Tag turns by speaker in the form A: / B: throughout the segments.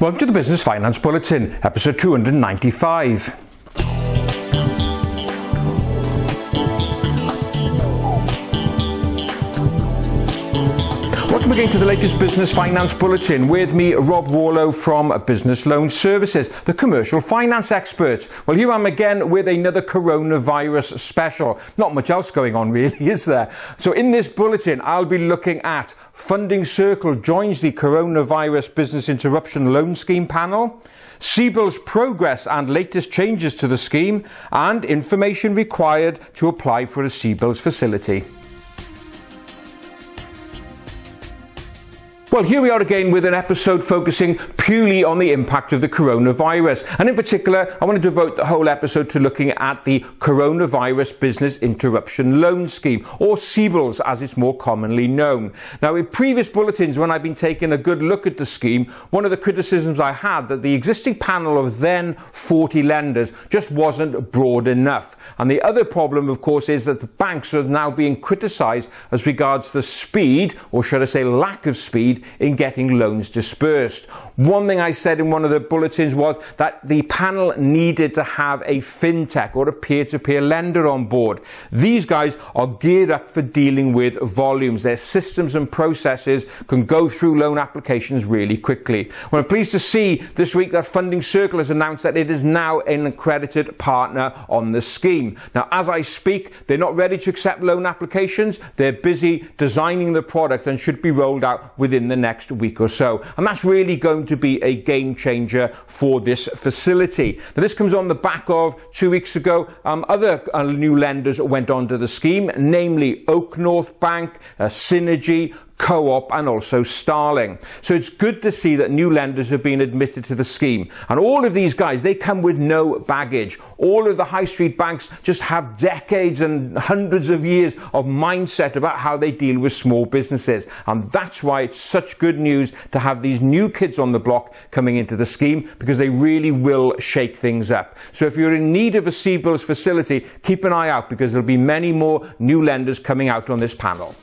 A: Welcome to the Business Finance Bulletin, episode 295. Welcome again to the latest Business Finance Bulletin. With me, Rob Warlow from Business Loan Services, the commercial finance expert. Well, here I am again with another coronavirus special. Not much else going on, really, is there? So, in this bulletin, I'll be looking at Funding Circle joins the Coronavirus Business Interruption Loan Scheme panel. CBILS progress and latest changes to the scheme, and information required to apply for a CBILS facility. Well, here we are again with an episode focusing purely on the impact of the coronavirus. And in particular, I want to devote the whole episode to looking at the Coronavirus Business Interruption Loan Scheme, or CBILS as it's more commonly known. Now, in previous bulletins, when I've been taking a good look at the scheme, one of the criticisms I had that the existing panel of then 40 lenders just wasn't broad enough. And the other problem, of course, is that the banks are now being criticised as regards the speed, or should I say lack of speed, in getting loans dispersed. One thing I said in one of the bulletins was that the panel needed to have a fintech or a peer-to-peer lender on board. These guys are geared up for dealing with volumes. Their systems and processes can go through loan applications really quickly. Well, I'm pleased to see this week that Funding Circle has announced that it is now an accredited partner on the scheme. Now, as I speak, they're not ready to accept loan applications. They're busy designing the product and should be rolled out within the next week or so. And that's really going to be a game changer for this facility. Now, this comes on the back of two weeks ago, um, other uh, new lenders went onto the scheme, namely OakNorth Bank, uh, Cynergy, Co-op and also Starling. So it's good to see that new lenders have been admitted to the scheme. And all of these guys, they come with no baggage. All of the high street banks just have decades and hundreds of years of mindset about how they deal with small businesses. And that's why it's such good news to have these new kids on the block coming into the scheme because they really will shake things up. So if you're in need of a CBILS facility, keep an eye out because there'll be many more new lenders coming out on this panel.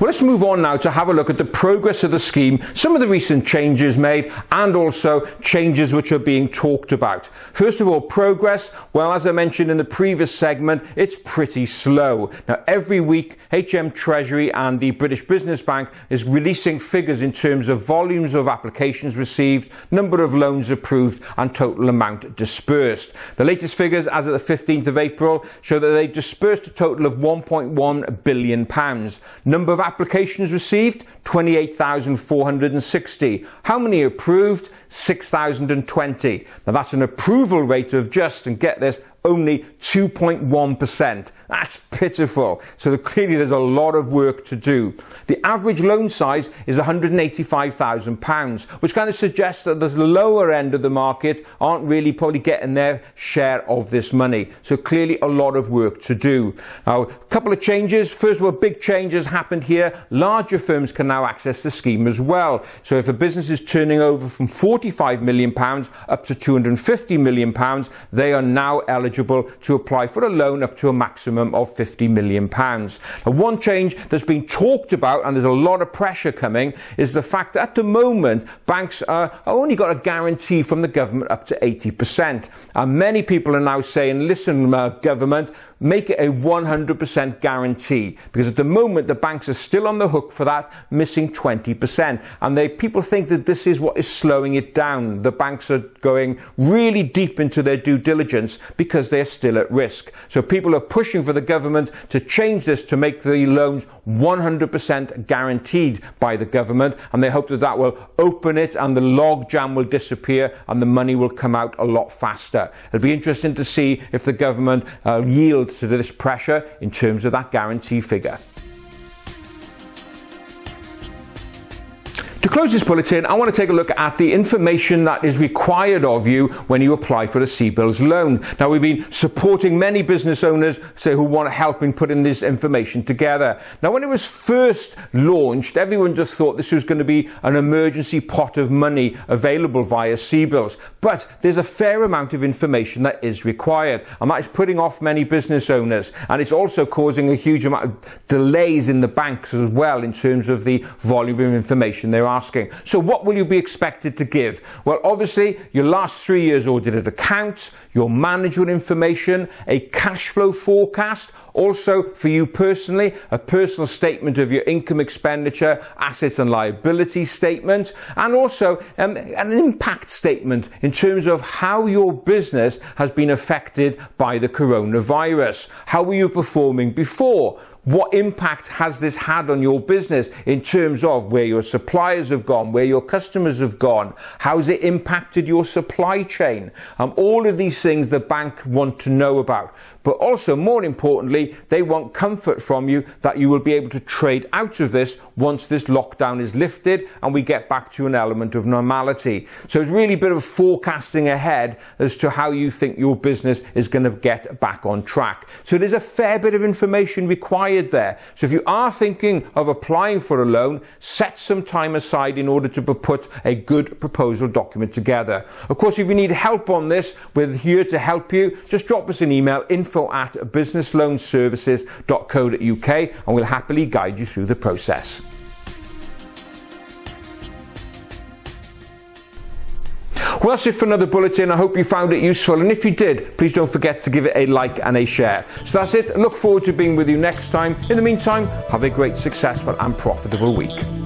A: Well, let's move on now to have a look at the progress of the scheme, some of the recent changes made, and also changes which are being talked about. First of all, progress. Well, as I mentioned in the previous segment, it's pretty slow. Now, every week, HM Treasury and the British Business Bank is releasing figures in terms of volumes of applications received, number of loans approved, and total amount dispersed. The latest figures, as of the 15th of April, show that they dispersed a total of 1.1 billion pounds. Number of applications received? 28,460. How many approved? 6,020. Now that's an approval rate of just, and get this, only 2.1%. That's pitiful. So clearly there's a lot of work to do. The average loan size is £185,000, which kind of suggests that the lower end of the market aren't really probably getting their share of this money. So clearly a lot of work to do. Now, a couple of changes. First of all, big changes happened here. Larger firms can now access the scheme as well. So if a business is turning over from £45 million up to £250 million, they are now eligible eligible to apply for a loan up to a maximum of £50 million. Now, one change that's been talked about, and there's a lot of pressure coming, is the fact that at the moment, banks are, are only got a guarantee from the government up to 80%. And many people are now saying, listen, uh, government, make it a 100% guarantee. Because at the moment the banks are still on the hook for that missing 20% and they people think that this is what is slowing it down. The banks are going really deep into their due diligence because they're still at risk. So people are pushing for the government to change this to make the loans 100% guaranteed by the government. And they hope that that will open it and the log jam will disappear and the money will come out a lot faster. It'll be interesting to see if the government uh, yields to this pressure in terms of that guarantee figure. To close this bulletin, I want to take a look at the information that is required of you when you apply for a CBILS loan. Now, we've been supporting many business owners say, who want to help in putting this information together. Now, when it was first launched, everyone just thought this was going to be an emergency pot of money available via CBILS. But there's a fair amount of information that is required, and that is putting off many business owners. And it's also causing a huge amount of delays in the banks as well in terms of the volume of information they're asking. So what will you be expected to give? Well, obviously, your last three years audited accounts, your management information, a cash flow forecast, also for you personally, a personal statement of your income expenditure, assets and liability statement, and also um, an impact statement in terms of how your business has been affected by the coronavirus. How were you performing before? What impact has this had on your business in terms of where your suppliers have gone, where your customers have gone? How's it impacted your supply chain? Um, all of these things the bank want to know about. But also, more importantly, they want comfort from you that you will be able to trade out of this once this lockdown is lifted and we get back to an element of normality. So it's really a bit of forecasting ahead as to how you think your business is going to get back on track. So there's a fair bit of information required there. So if you are thinking of applying for a loan, set some time aside in order to put a good proposal document together. Of course, if you need help on this, we're here to help you. Just drop us an email, info at businessloanservices.co.uk and we'll happily guide you through the process. Well, that's it for another bulletin. I hope you found it useful. And if you did, please don't forget to give it a like and a share. So that's it. Look forward to being with you next time. In the meantime, have a great, successful, and profitable week.